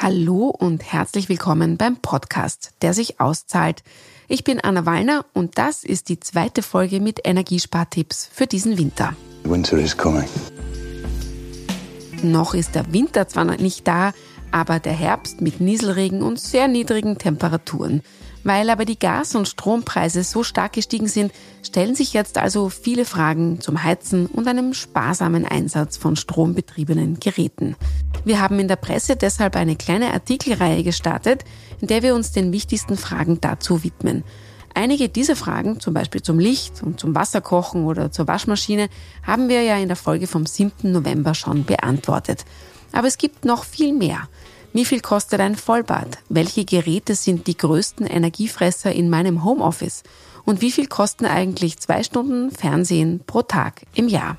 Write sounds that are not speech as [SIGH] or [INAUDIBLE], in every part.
Hallo und herzlich willkommen beim Podcast, der sich auszahlt. Ich bin Anna Wallner und das ist die zweite Folge mit Energiespartipps für diesen Winter. Winter is coming. Noch ist der Winter zwar noch nicht da, aber der Herbst mit Nieselregen und sehr niedrigen Temperaturen. Weil aber die Gas- und Strompreise so stark gestiegen sind, stellen sich jetzt also viele Fragen zum Heizen und einem sparsamen Einsatz von strombetriebenen Geräten. Wir haben in der Presse deshalb eine kleine Artikelreihe gestartet, in der wir uns den wichtigsten Fragen dazu widmen. Einige dieser Fragen, zum Beispiel zum Licht und zum Wasserkochen oder zur Waschmaschine, haben wir ja in der Folge vom 7. November schon beantwortet. Aber es gibt noch viel mehr. Wie viel kostet ein Vollbad? Welche Geräte sind die größten Energiefresser in meinem Homeoffice? Und wie viel kosten eigentlich zwei Stunden Fernsehen pro Tag im Jahr?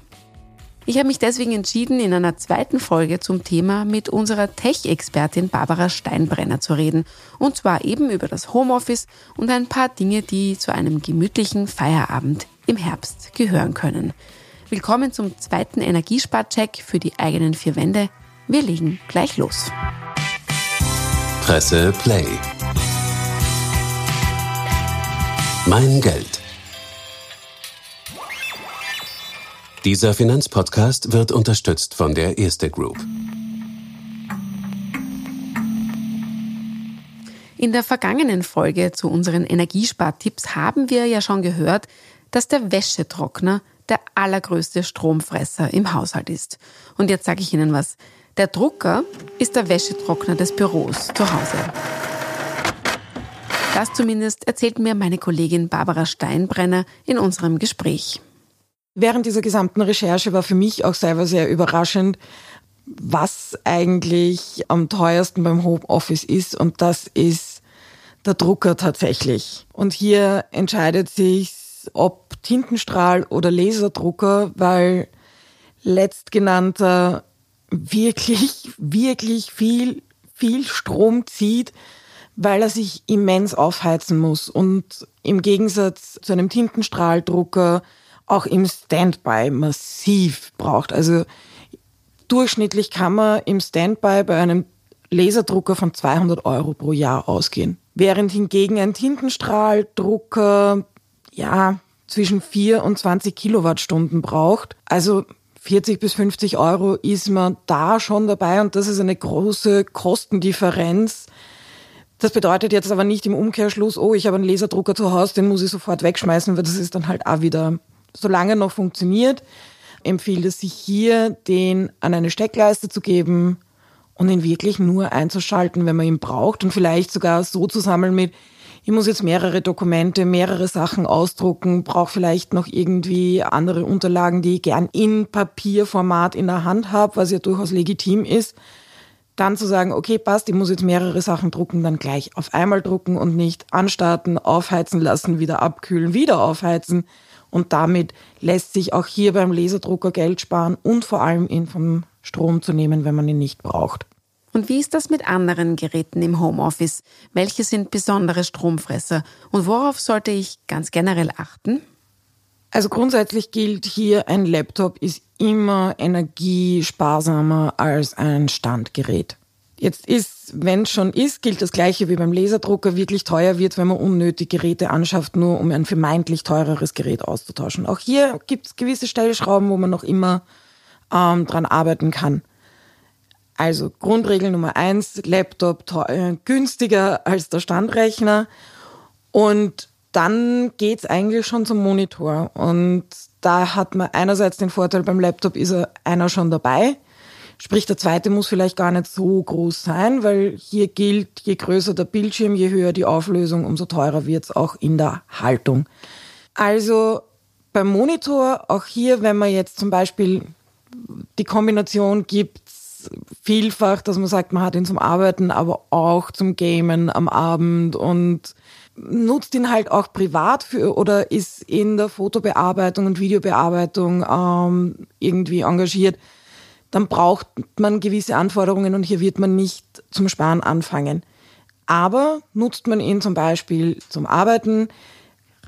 Ich habe mich deswegen entschieden, in einer zweiten Folge zum Thema mit unserer Tech-Expertin Barbara Steinbrenner zu reden. Und zwar eben über das Homeoffice und ein paar Dinge, die zu einem gemütlichen Feierabend im Herbst gehören können. Willkommen zum zweiten Energiesparcheck für die eigenen vier Wände. Wir legen gleich los. Presse Play. Mein Geld. Dieser Finanzpodcast wird unterstützt von der Erste Group. In der vergangenen Folge zu unseren Energiespartipps haben wir ja schon gehört, dass der Wäschetrockner der allergrößte Stromfresser im Haushalt ist. Und jetzt sage ich Ihnen was. Der Drucker ist der Wäschetrockner des Büros zu Hause. Das zumindest erzählt mir meine Kollegin Barbara Steinbrenner in unserem Gespräch. Während dieser gesamten Recherche war für mich auch selber sehr überraschend, was eigentlich am teuersten beim Homeoffice ist und das ist der Drucker tatsächlich. Und hier entscheidet sich, ob Tintenstrahl oder Laserdrucker, weil letztgenannter wirklich, wirklich viel, viel Strom zieht, weil er sich immens aufheizen muss und im Gegensatz zu einem Tintenstrahldrucker auch im Standby massiv braucht. Also durchschnittlich kann man im Standby bei einem Laserdrucker von 200 Euro pro Jahr ausgehen. Während hingegen ein Tintenstrahldrucker, ja, zwischen 4 und 20 Kilowattstunden braucht. Also 40 bis 50 Euro ist man da schon dabei und das ist eine große Kostendifferenz. Das bedeutet jetzt aber nicht im Umkehrschluss, oh, ich habe einen Laserdrucker zu Hause, den muss ich sofort wegschmeißen, weil das ist dann halt auch wieder, solange noch funktioniert, empfiehlt es sich hier, den an eine Steckleiste zu geben und ihn wirklich nur einzuschalten, wenn man ihn braucht und vielleicht sogar so zu sammeln mit, ich muss jetzt mehrere Dokumente, mehrere Sachen ausdrucken, brauche vielleicht noch irgendwie andere Unterlagen, die ich gern in Papierformat in der Hand habe, was ja durchaus legitim ist. Dann zu sagen, okay, passt, ich muss jetzt mehrere Sachen drucken, dann gleich auf einmal drucken und nicht anstarten, aufheizen lassen, wieder abkühlen, wieder aufheizen. Und damit lässt sich auch hier beim Laserdrucker Geld sparen und vor allem ihn vom Strom zu nehmen, wenn man ihn nicht braucht. Und wie ist das mit anderen Geräten im Homeoffice? Welche sind besondere Stromfresser? Und worauf sollte ich ganz generell achten? Also grundsätzlich gilt hier, ein Laptop ist immer energiesparsamer als ein Standgerät. Jetzt ist, wenn es schon ist, gilt das gleiche wie beim Laserdrucker, wirklich teuer wird, wenn man unnötig Geräte anschafft, nur um ein vermeintlich teureres Gerät auszutauschen. Auch hier gibt es gewisse Stellschrauben, wo man noch immer ähm, dran arbeiten kann. Also Grundregel Nummer eins, Laptop teuer, günstiger als der Standrechner. Und dann geht's eigentlich schon zum Monitor. Und da hat man einerseits den Vorteil, beim Laptop ist er einer schon dabei. Sprich, der zweite muss vielleicht gar nicht so groß sein, weil hier gilt, je größer der Bildschirm, je höher die Auflösung, umso teurer wird's auch in der Haltung. Also beim Monitor, auch hier, wenn man jetzt zum Beispiel die Kombination gibt, vielfach, dass man sagt, man hat ihn zum Arbeiten, aber auch zum Gamen am Abend und nutzt ihn halt auch privat für oder ist in der Fotobearbeitung und Videobearbeitung ähm, irgendwie engagiert, dann braucht man gewisse Anforderungen und hier wird man nicht zum Sparen anfangen. Aber nutzt man ihn zum Beispiel zum Arbeiten,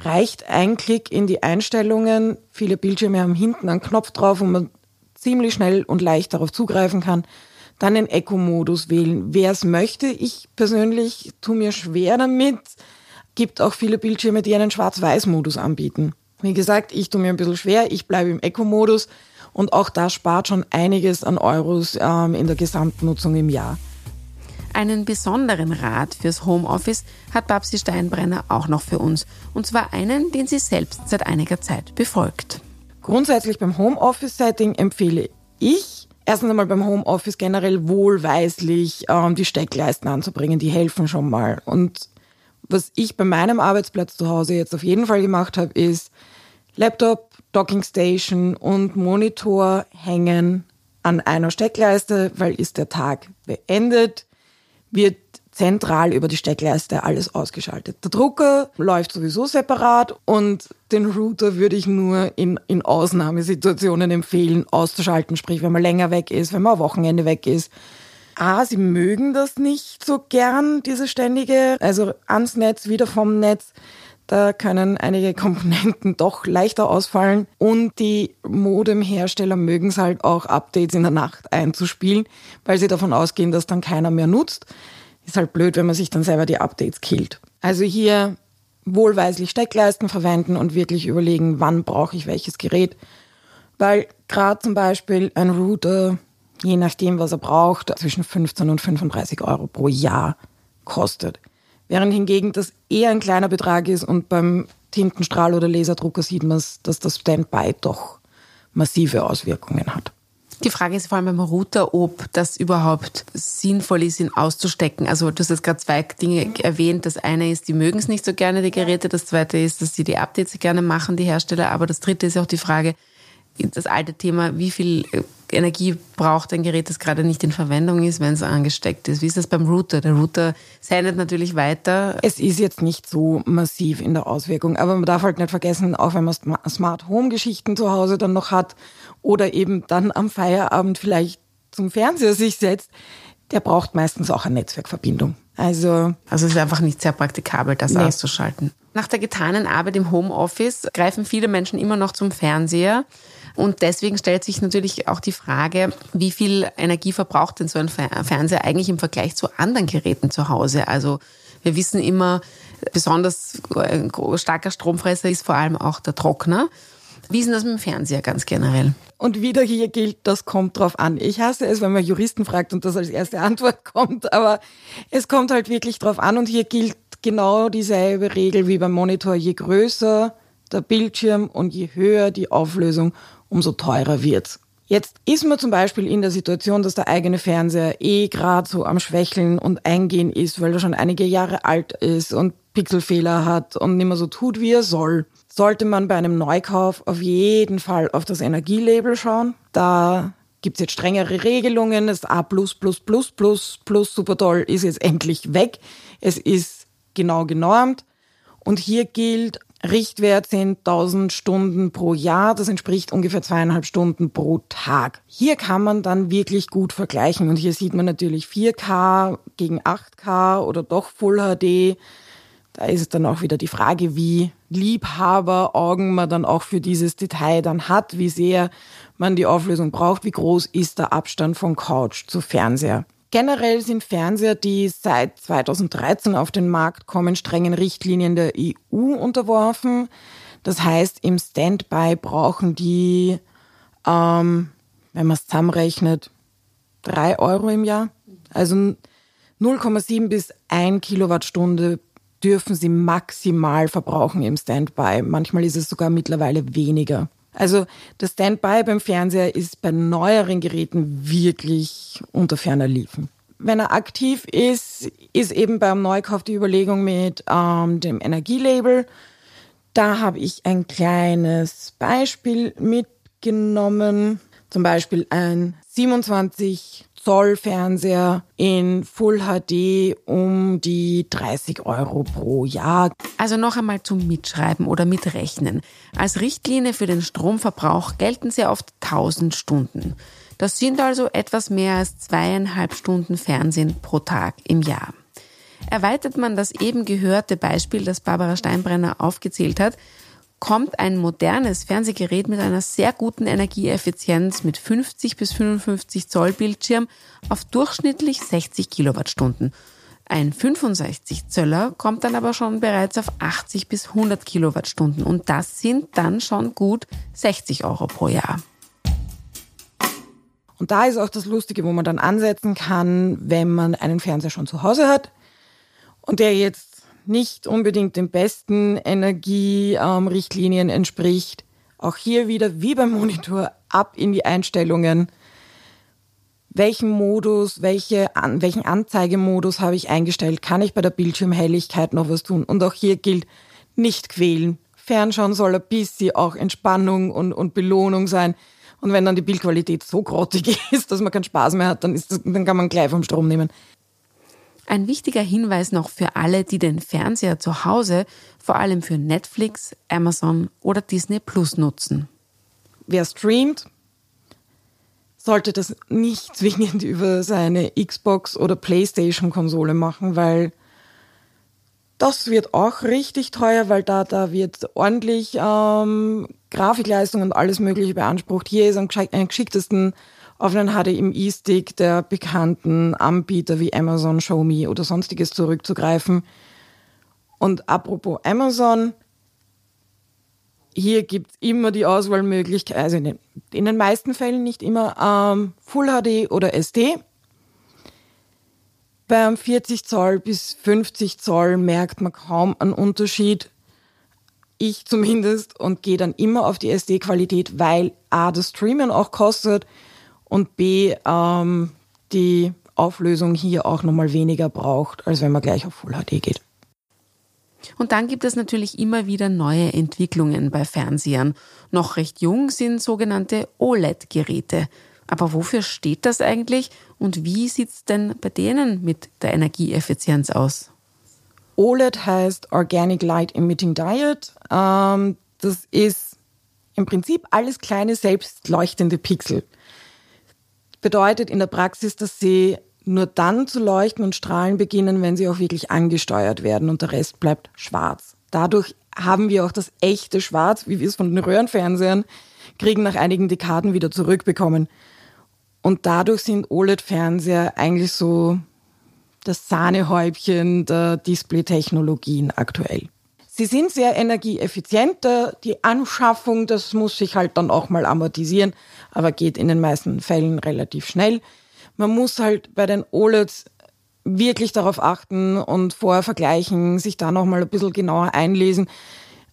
reicht ein Klick in die Einstellungen. Viele Bildschirme haben hinten einen Knopf drauf, wo man ziemlich schnell und leicht darauf zugreifen kann, dann den Eco-Modus wählen. Wer es möchte, ich persönlich tue mir schwer damit. Gibt auch viele Bildschirme, die einen Schwarz-Weiß-Modus anbieten. Wie gesagt, ich tue mir ein bisschen schwer, ich bleibe im Eco-Modus und auch das spart schon einiges an Euros ähm, in der Gesamtnutzung im Jahr. Einen besonderen Rat fürs Homeoffice hat Babsi Steinbrenner auch noch für uns. Und zwar einen, den sie selbst seit einiger Zeit befolgt. Grundsätzlich beim Homeoffice-Setting empfehle ich, erstens einmal beim Homeoffice generell wohlweislich ähm, die Steckleisten anzubringen. Die helfen schon mal. Und was ich bei meinem Arbeitsplatz zu Hause jetzt auf jeden Fall gemacht habe, ist Laptop, Docking Station und Monitor hängen an einer Steckleiste, weil ist der Tag beendet, wird zentral über die Steckleiste alles ausgeschaltet. Der Drucker läuft sowieso separat und den Router würde ich nur in, in Ausnahmesituationen empfehlen, auszuschalten, sprich wenn man länger weg ist, wenn man am Wochenende weg ist. A, sie mögen das nicht so gern, diese ständige, also ans Netz, wieder vom Netz. Da können einige [LAUGHS] Komponenten doch leichter ausfallen und die Modemhersteller mögen es halt auch Updates in der Nacht einzuspielen, weil sie davon ausgehen, dass dann keiner mehr nutzt. Ist halt blöd, wenn man sich dann selber die Updates killt. Also hier wohlweislich Steckleisten verwenden und wirklich überlegen, wann brauche ich welches Gerät. Weil gerade zum Beispiel ein Router, je nachdem, was er braucht, zwischen 15 und 35 Euro pro Jahr kostet. Während hingegen das eher ein kleiner Betrag ist und beim Tintenstrahl oder Laserdrucker sieht man, dass das Standby doch massive Auswirkungen hat. Die Frage ist vor allem beim Router, ob das überhaupt sinnvoll ist, ihn auszustecken. Also du hast jetzt gerade zwei Dinge erwähnt. Das eine ist, die mögen es nicht so gerne, die Geräte. Das zweite ist, dass sie die Updates gerne machen, die Hersteller. Aber das dritte ist auch die Frage, das alte Thema, wie viel äh, Energie braucht ein Gerät, das gerade nicht in Verwendung ist, wenn es angesteckt ist. Wie ist das beim Router? Der Router sendet natürlich weiter. Es ist jetzt nicht so massiv in der Auswirkung, aber man darf halt nicht vergessen, auch wenn man Smart Home Geschichten zu Hause dann noch hat oder eben dann am Feierabend vielleicht zum Fernseher sich setzt, der braucht meistens auch eine Netzwerkverbindung. Also, also es ist einfach nicht sehr praktikabel, das nee. auszuschalten. Nach der getanen Arbeit im Homeoffice greifen viele Menschen immer noch zum Fernseher. Und deswegen stellt sich natürlich auch die Frage, wie viel Energie verbraucht denn so ein Fernseher eigentlich im Vergleich zu anderen Geräten zu Hause? Also wir wissen immer, besonders ein starker Stromfresser ist vor allem auch der Trockner. Wie ist denn das mit dem Fernseher ganz generell? Und wieder hier gilt, das kommt drauf an. Ich hasse es, wenn man Juristen fragt und das als erste Antwort [LAUGHS] kommt, aber es kommt halt wirklich drauf an und hier gilt genau dieselbe Regel wie beim Monitor. Je größer der Bildschirm und je höher die Auflösung, umso teurer wird's. Jetzt ist man zum Beispiel in der Situation, dass der eigene Fernseher eh gerade so am Schwächeln und Eingehen ist, weil er schon einige Jahre alt ist und Pixelfehler hat und nicht mehr so tut, wie er soll. Sollte man bei einem Neukauf auf jeden Fall auf das Energielabel schauen. Da gibt's jetzt strengere Regelungen. Das A plus super toll ist jetzt endlich weg. Es ist genau genormt. Und hier gilt, Richtwert sind 1000 Stunden pro Jahr. Das entspricht ungefähr zweieinhalb Stunden pro Tag. Hier kann man dann wirklich gut vergleichen. Und hier sieht man natürlich 4K gegen 8K oder doch Full HD. Da ist dann auch wieder die Frage, wie Liebhaberaugen man dann auch für dieses Detail dann hat, wie sehr man die Auflösung braucht, wie groß ist der Abstand von Couch zu Fernseher. Generell sind Fernseher, die seit 2013 auf den Markt kommen, strengen Richtlinien der EU unterworfen. Das heißt, im Standby brauchen die, ähm, wenn man es zusammenrechnet, drei Euro im Jahr. Also 0,7 bis 1 Kilowattstunde dürfen sie maximal verbrauchen im Standby. Manchmal ist es sogar mittlerweile weniger. Also das Standby beim Fernseher ist bei neueren Geräten wirklich unter ferner Liefen. Wenn er aktiv ist, ist eben beim Neukauf die Überlegung mit ähm, dem Energielabel. Da habe ich ein kleines Beispiel mitgenommen. Zum Beispiel ein 27 Zoll Fernseher in Full HD um die 30 Euro pro Jahr. Also noch einmal zum Mitschreiben oder Mitrechnen. Als Richtlinie für den Stromverbrauch gelten sehr oft 1000 Stunden. Das sind also etwas mehr als zweieinhalb Stunden Fernsehen pro Tag im Jahr. Erweitert man das eben gehörte Beispiel, das Barbara Steinbrenner aufgezählt hat, kommt ein modernes Fernsehgerät mit einer sehr guten Energieeffizienz mit 50 bis 55 Zoll Bildschirm auf durchschnittlich 60 Kilowattstunden. Ein 65 Zöller kommt dann aber schon bereits auf 80 bis 100 Kilowattstunden und das sind dann schon gut 60 Euro pro Jahr. Und da ist auch das Lustige, wo man dann ansetzen kann, wenn man einen Fernseher schon zu Hause hat und der jetzt nicht unbedingt den besten Energierichtlinien ähm, entspricht. Auch hier wieder wie beim Monitor ab in die Einstellungen. Welchen Modus, welche, an, welchen Anzeigemodus habe ich eingestellt? Kann ich bei der Bildschirmhelligkeit noch was tun? Und auch hier gilt, nicht quälen. Fernschauen soll ein bisschen auch Entspannung und, und Belohnung sein. Und wenn dann die Bildqualität so grottig [LAUGHS] ist, dass man keinen Spaß mehr hat, dann, ist das, dann kann man gleich vom Strom nehmen. Ein wichtiger Hinweis noch für alle, die den Fernseher zu Hause vor allem für Netflix, Amazon oder Disney Plus nutzen. Wer streamt, sollte das nicht [LAUGHS] zwingend über seine Xbox oder PlayStation-Konsole machen, weil das wird auch richtig teuer, weil da, da wird ordentlich ähm, Grafikleistung und alles Mögliche beansprucht. Hier ist am, geschicktesten auf einen HDMI-Stick der bekannten Anbieter wie Amazon, Xiaomi oder sonstiges zurückzugreifen. Und apropos Amazon, hier gibt's immer die Auswahlmöglichkeit, also in den, in den meisten Fällen nicht immer ähm, Full HD oder SD. Beim 40 Zoll bis 50 Zoll merkt man kaum einen Unterschied. Ich zumindest und gehe dann immer auf die SD-Qualität, weil A, das Streamen auch kostet und B, ähm, die Auflösung hier auch nochmal weniger braucht, als wenn man gleich auf Full HD geht. Und dann gibt es natürlich immer wieder neue Entwicklungen bei Fernsehern. Noch recht jung sind sogenannte OLED-Geräte. Aber wofür steht das eigentlich und wie sieht es denn bei denen mit der Energieeffizienz aus? OLED heißt Organic Light Emitting Diode. Ähm, das ist im Prinzip alles kleine selbstleuchtende Pixel bedeutet in der Praxis, dass sie nur dann zu leuchten und strahlen beginnen, wenn sie auch wirklich angesteuert werden und der Rest bleibt schwarz. Dadurch haben wir auch das echte Schwarz, wie wir es von den Röhrenfernsehern kriegen, nach einigen Dekaden wieder zurückbekommen. Und dadurch sind OLED-Fernseher eigentlich so das Sahnehäubchen der Display-Technologien aktuell. Sie sind sehr energieeffizienter. Die Anschaffung, das muss sich halt dann auch mal amortisieren, aber geht in den meisten Fällen relativ schnell. Man muss halt bei den OLEDs wirklich darauf achten und vorher vergleichen, sich da nochmal ein bisschen genauer einlesen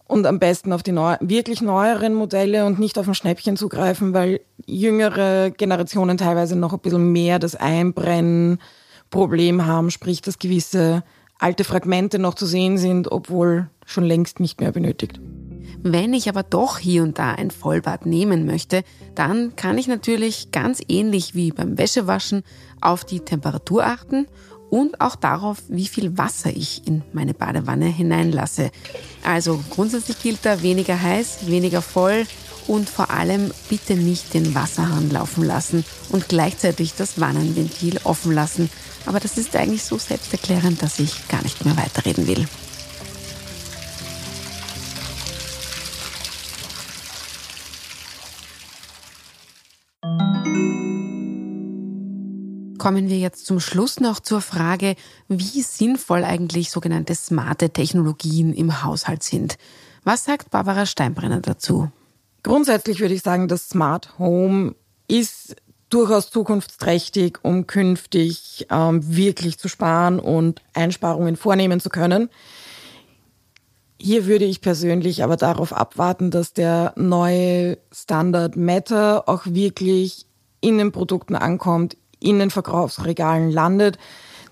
und am besten auf die neu wirklich neueren Modelle und nicht auf ein Schnäppchen zugreifen, weil jüngere Generationen teilweise noch ein bisschen mehr das Einbrennen-Problem haben, sprich, dass gewisse alte Fragmente noch zu sehen sind, obwohl schon längst nicht mehr benötigt. Wenn ich aber doch hier und da ein Vollbad nehmen möchte, dann kann ich natürlich ganz ähnlich wie beim Wäschewaschen auf die Temperatur achten und auch darauf, wie viel Wasser ich in meine Badewanne hineinlasse. Also grundsätzlich gilt da weniger heiß, weniger voll und vor allem bitte nicht den Wasserhahn laufen lassen und gleichzeitig das Wannenventil offen lassen, aber das ist eigentlich so selbsterklärend, dass ich gar nicht mehr weiterreden will. Kommen wir jetzt zum Schluss noch zur Frage, wie sinnvoll eigentlich sogenannte smarte Technologien im Haushalt sind. Was sagt Barbara Steinbrenner dazu? Grundsätzlich würde ich sagen, das Smart Home ist durchaus zukunftsträchtig, um künftig ähm, wirklich zu sparen und Einsparungen vornehmen zu können. Hier würde ich persönlich aber darauf abwarten, dass der neue Standard Matter auch wirklich in den Produkten ankommt, in den Verkaufsregalen landet.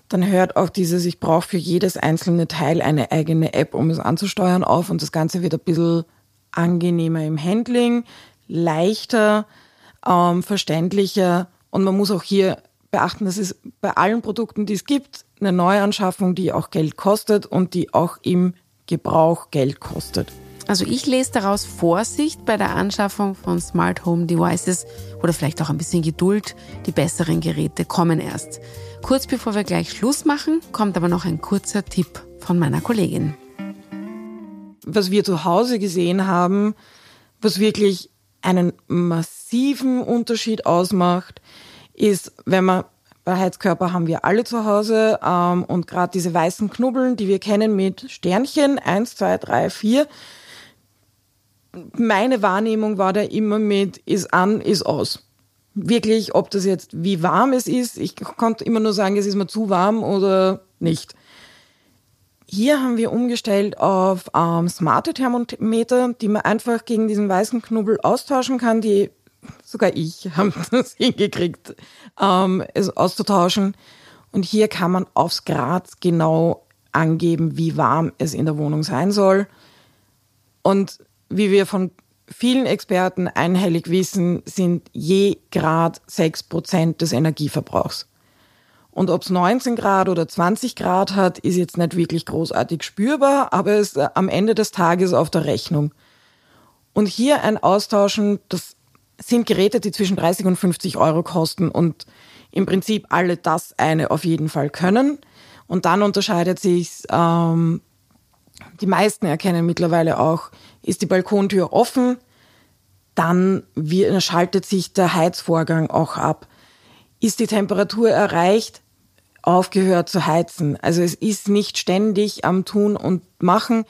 Dann hört auch dieses, ich brauche für jedes einzelne Teil eine eigene App, um es anzusteuern, auf und das Ganze wird ein bisschen angenehmer im Handling, leichter, ähm, verständlicher und man muss auch hier beachten, dass es bei allen Produkten, die es gibt, eine Neuanschaffung, die auch Geld kostet und die auch im Gebrauch Geld kostet. Also ich lese daraus Vorsicht bei der Anschaffung von Smart Home Devices oder vielleicht auch ein bisschen Geduld. Die besseren Geräte kommen erst. Kurz bevor wir gleich Schluss machen, kommt aber noch ein kurzer Tipp von meiner Kollegin. was wir zu Hause gesehen haben, was wirklich einen massiven Unterschied ausmacht, ist, wenn man bei Heizkörper haben wir alle zu Hause ähm, und gerade diese weißen Knubbeln, die wir kennen mit Sternchen, eins, zwei, drei, vier. Meine Wahrnehmung war da immer mit ist an, ist aus. Wirklich, ob das jetzt wie warm es ist, ich konnte immer nur sagen, es ist mir zu warm oder nicht. Hier haben wir umgestellt auf ähm, smarte Thermometer, die man einfach gegen diesen weißen Knubbel austauschen kann. Die sogar ich habe [LAUGHS] das hingekriegt, ähm, es auszutauschen. Und hier kann man aufs Grad genau angeben, wie warm es in der Wohnung sein soll. Und wie wir von vielen Experten einhellig wissen, sind je Grad 6% des Energieverbrauchs. Und ob es 19 Grad oder 20 Grad hat, ist jetzt nicht wirklich großartig spürbar, aber es ist äh, am Ende des Tages auf der Rechnung. Und hier ein Austauschen, das sind Geräte, die zwischen 30 und 50 Euro kosten und im Prinzip alle das eine auf jeden Fall können. Und dann unterscheidet sich, ähm, die meisten erkennen mittlerweile auch, ist die Balkontür offen, dann schaltet sich der Heizvorgang auch ab. Ist die Temperatur erreicht, aufgehört zu heizen. Also es ist nicht ständig am Tun und Machen.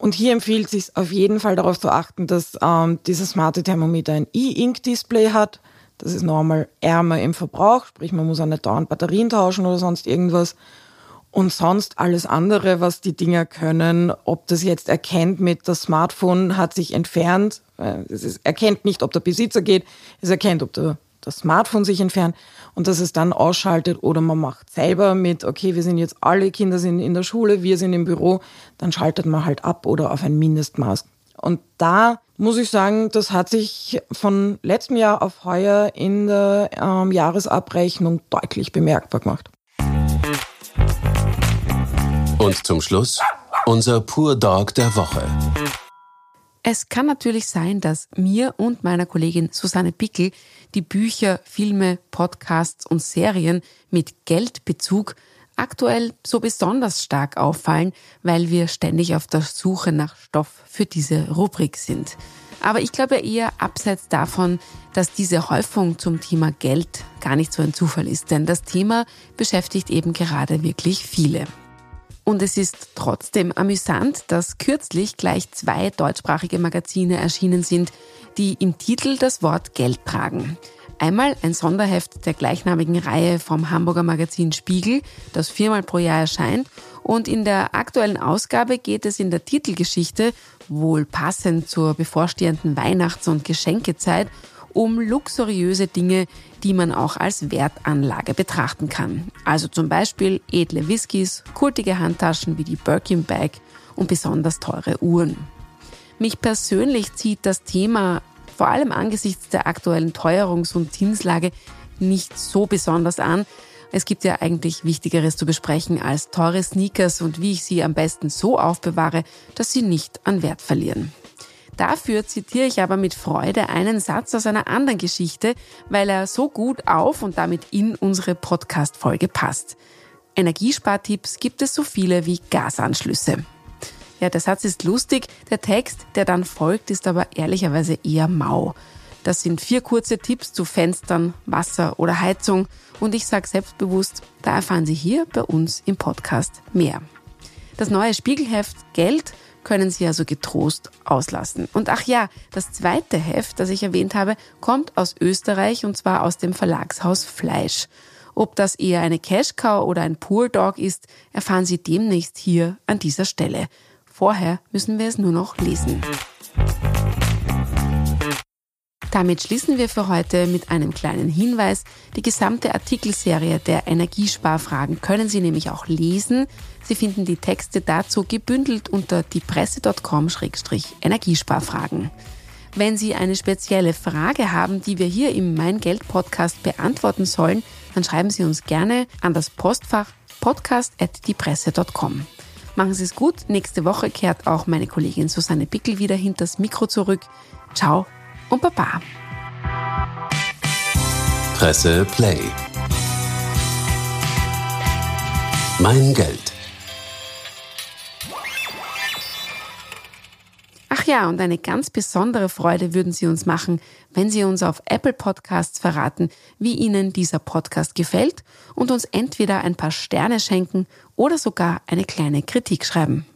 Und hier empfiehlt es sich auf jeden Fall darauf zu achten, dass ähm, dieses smarte Thermometer ein E-Ink-Display hat. Das ist normal ärmer im Verbrauch, sprich man muss auch nicht dauernd Batterien tauschen oder sonst irgendwas. Und sonst alles andere, was die Dinger können, ob das jetzt erkennt mit das Smartphone hat sich entfernt, äh, es ist, erkennt nicht, ob der Besitzer geht, es erkennt, ob der das Smartphone sich entfernt und dass es dann ausschaltet oder man macht selber mit, okay, wir sind jetzt alle Kinder sind in der Schule, wir sind im Büro, dann schaltet man halt ab oder auf ein Mindestmaß. Und da muss ich sagen, das hat sich von letztem Jahr auf heuer in der ähm, Jahresabrechnung deutlich bemerkbar gemacht. Und zum Schluss unser Pur Dog der Woche. Es kann natürlich sein, dass mir und meiner Kollegin Susanne Pickel die Bücher, Filme, Podcasts und Serien mit Geldbezug aktuell so besonders stark auffallen, weil wir ständig auf der Suche nach Stoff für diese Rubrik sind. Aber ich glaube eher abseits davon, dass diese Häufung zum Thema Geld gar nicht so ein Zufall ist, denn das Thema beschäftigt eben gerade wirklich viele. Und es ist trotzdem amüsant, dass kürzlich gleich zwei deutschsprachige Magazine erschienen sind, die im Titel das Wort Geld tragen. Einmal ein Sonderheft der gleichnamigen Reihe vom Hamburger Magazin Spiegel, das viermal pro Jahr erscheint. Und in der aktuellen Ausgabe geht es in der Titelgeschichte, wohl passend zur bevorstehenden Weihnachts- und Geschenkezeit, um luxuriöse Dinge, die man auch als Wertanlage betrachten kann. Also zum Beispiel edle Whiskys, kultige Handtaschen wie die Birkin Bag und besonders teure Uhren. Mich persönlich zieht das Thema vor allem angesichts der aktuellen Teuerungs- und Zinslage nicht so besonders an. Es gibt ja eigentlich Wichtigeres zu besprechen als teure Sneakers und wie ich sie am besten so aufbewahre, dass sie nicht an Wert verlieren. Dafür zitiere ich aber mit Freude einen Satz aus einer anderen Geschichte, weil er so gut auf und damit in unsere Podcast-Folge passt. Energiespartipps gibt es so viele wie Gasanschlüsse. Ja, der Satz ist lustig, der Text, der dann folgt, ist aber ehrlicherweise eher mau. Das sind vier kurze Tipps zu Fenstern, Wasser oder Heizung und ich sage selbstbewusst, da erfahren Sie hier bei uns im Podcast mehr. Das neue Spiegelheft Geld können Sie also getrost auslassen. Und ach ja, das zweite Heft, das ich erwähnt habe, kommt aus Österreich und zwar aus dem Verlagshaus Fleisch. Ob das eher eine Cash Cow oder ein Poor Dog ist, erfahren Sie demnächst hier an dieser Stelle. Vorher müssen wir es nur noch lesen. Damit schließen wir für heute mit einem kleinen Hinweis. Die gesamte Artikelserie der Energiesparfragen können Sie nämlich auch lesen. Sie finden die Texte dazu gebündelt unter diepresse.com-energiesparfragen. Wenn Sie eine spezielle Frage haben, die wir hier im Mein Geld Podcast beantworten sollen, dann schreiben Sie uns gerne an das Postfach podcast.diepresse.com. Machen Sie es gut. Nächste Woche kehrt auch meine Kollegin Susanne Bickel wieder hinter das Mikro zurück. Ciao und Baba. Presse Play. Mein Geld. Ja, und eine ganz besondere Freude würden Sie uns machen, wenn Sie uns auf Apple Podcasts verraten, wie Ihnen dieser Podcast gefällt und uns entweder ein paar Sterne schenken oder sogar eine kleine Kritik schreiben.